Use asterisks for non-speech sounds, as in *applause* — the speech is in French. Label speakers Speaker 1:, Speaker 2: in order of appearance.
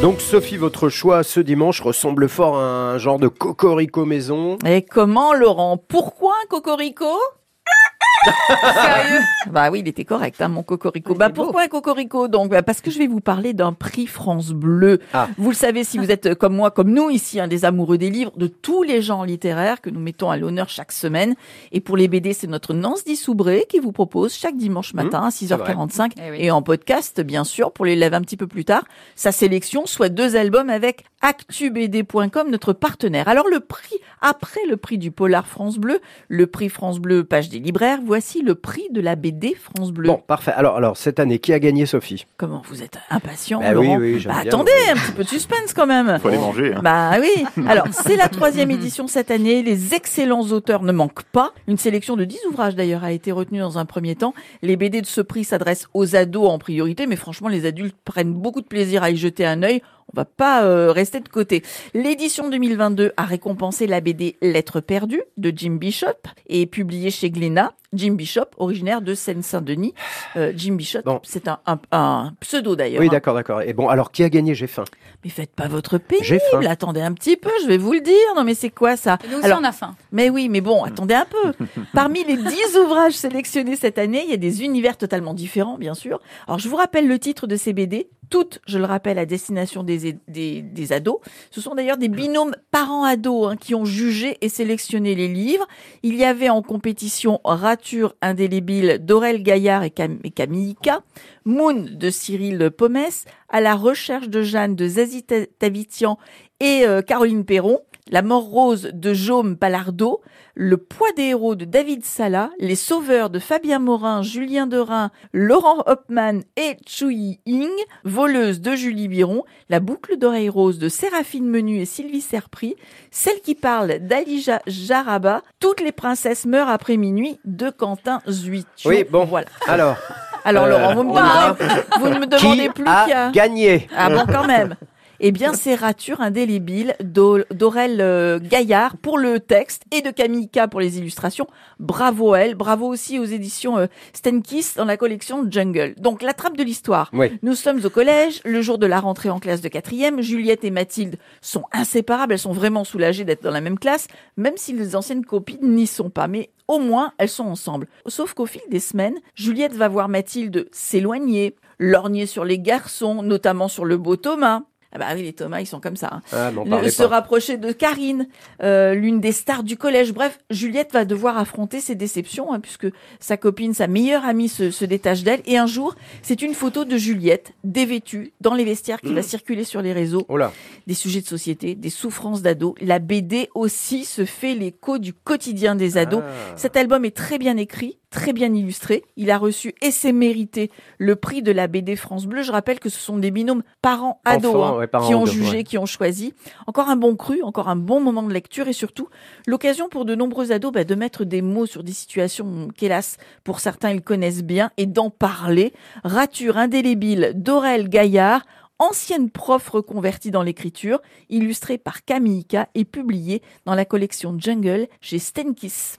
Speaker 1: Donc Sophie, votre choix ce dimanche ressemble fort à un genre de cocorico maison.
Speaker 2: Et comment Laurent? Pourquoi un cocorico? Sérieux? Bah oui, il était correct, hein, mon cocorico. Bah pourquoi un cocorico? Donc bah, parce que je vais vous parler d'un prix France Bleu.
Speaker 1: Ah.
Speaker 2: Vous le savez si vous êtes comme moi, comme nous ici, hein, des amoureux des livres, de tous les genres littéraires que nous mettons à l'honneur chaque semaine. Et pour les BD, c'est notre Nance Dissoubré qui vous propose chaque dimanche matin à 6h45
Speaker 3: Eh oui.
Speaker 2: et en podcast, bien sûr, pour les lèvres un petit peu plus tard, sa sélection, soit deux albums avec actubd.com, notre partenaire. Alors le prix, après le prix du Polar France Bleu, le prix France Bleu, page des libraires, voici le prix de la BD France Bleu.
Speaker 1: Bon, parfait. Alors, alors cette année, qui a gagné Sophie?
Speaker 2: Comment vous êtes impatient,
Speaker 1: Bah oui,
Speaker 2: Laurent
Speaker 1: oui, j'aime
Speaker 2: Bah,
Speaker 1: bien.
Speaker 2: Attendez, un petit peu de suspense quand même.
Speaker 4: Faut aller manger. Hein.
Speaker 2: Bah oui. *laughs* Alors, c'est la troisième édition cette année. Les excellents auteurs ne manquent pas. Une sélection de 10 ouvrages d'ailleurs a été retenue dans un premier temps. Les BD de ce prix s'adressent aux ados en priorité, mais franchement, les adultes prennent beaucoup de plaisir à y jeter un œil. On va pas euh, rester de côté. L'édition 2022 a récompensé la BD Lettres perdues de Jim Bishop et publiée chez Glénat. Jim Bishop, originaire de Seine-Saint-Denis. Euh, Jim Bishop,
Speaker 1: Bon.
Speaker 2: c'est un, un- un pseudo d'ailleurs.
Speaker 1: Oui,
Speaker 2: hein.
Speaker 1: d'accord, d'accord. Et bon, alors qui a gagné J'ai faim?
Speaker 2: Mais faites pas votre
Speaker 1: J'ai faim.
Speaker 2: pénible. Attendez un petit peu, je vais vous le dire. Non, mais c'est quoi ça?
Speaker 3: Nous aussi,
Speaker 2: Alors,
Speaker 3: on a faim.
Speaker 2: mais oui, mais bon, attendez un peu. *laughs* Parmi les 10 ouvrages sélectionnés cette année, il y a des univers totalement différents, bien sûr. Alors, je vous rappelle le titre de ces BD. Toutes, je le rappelle, à destination des, des, ados. Ce sont d'ailleurs des binômes parents-ados hein, qui ont jugé et sélectionné les livres. Il y avait en compétition Rature indélébile d'Aurel Gaillard et, Cam Moon de Cyril Pomès, À la recherche de Jeanne de Zazie Ta- Tavitian et euh, Caroline Perron, La mort rose de Jaume Palardo, Le poids des héros de David Sala, Les sauveurs de Fabien Morin, Julien Derain, Laurent Hopman et Chui Ying, Voleuse de Julie Biron, La boucle d'oreille rose de Séraphine Menu et Sylvie Serpry, Celle qui parle d'Alija Jaraba, Toutes les princesses meurent après minuit de Quentin Zuicho.
Speaker 1: Oui, bon.
Speaker 2: Voilà.
Speaker 1: Alors,
Speaker 2: Alors
Speaker 1: Euh,
Speaker 2: Laurent, vous, me demandez, vous ne me demandez
Speaker 1: qui
Speaker 2: plus
Speaker 1: a
Speaker 2: qu'à...
Speaker 1: gagné
Speaker 2: Ah bon, quand même. Eh bien, c'est Rature indélébile d'Au- d'Aurel euh, Gaillard pour le texte et de Camille K pour les illustrations. Bravo à elle. Bravo aussi aux éditions euh, Stenkiss dans la collection Jungle. Donc, la trappe de l'histoire.
Speaker 1: Oui.
Speaker 2: Nous sommes au collège, le jour de la rentrée en classe de quatrième. Juliette et Mathilde sont inséparables. Elles sont vraiment soulagées d'être dans la même classe, même si les anciennes copines n'y sont pas. Mais au moins, elles sont ensemble. Sauf qu'au fil des semaines, Juliette va voir Mathilde s'éloigner, lorgner sur les garçons, notamment sur le beau Thomas. Ah bah oui, les Thomas, ils sont comme ça. hein.
Speaker 1: Ah, n'en
Speaker 2: Le- se
Speaker 1: pas.
Speaker 2: rapprocher de Karine, euh, l'une des stars du collège. Bref, Juliette va devoir affronter ses déceptions, hein, puisque sa copine, sa meilleure amie, se, se détache d'elle. Et un jour, c'est une photo de Juliette, dévêtue, dans les vestiaires, qui va circuler sur les réseaux.
Speaker 1: Oh là.
Speaker 2: Des sujets de société, des souffrances d'ados. La BD aussi se fait l'écho du quotidien des ados.
Speaker 1: Ah.
Speaker 2: Cet album est très bien écrit, très bien illustré. Il a reçu et c'est mérité le prix de la BD France Bleu. Je rappelle que ce sont des binômes parents-ados hein,
Speaker 1: ouais, parents
Speaker 2: qui ont jugé,
Speaker 1: ouais.
Speaker 2: qui ont choisi. Encore un bon cru, encore un bon moment de lecture et surtout l'occasion pour de nombreux ados bah, de mettre des mots sur des situations qu'hélas pour certains ils connaissent bien et d'en parler. Rature indélébile d'Aurel Gaillard. Ancienne prof reconvertie dans l'écriture, illustrée par Camille K et publiée dans la collection Jungle chez Stenkiss.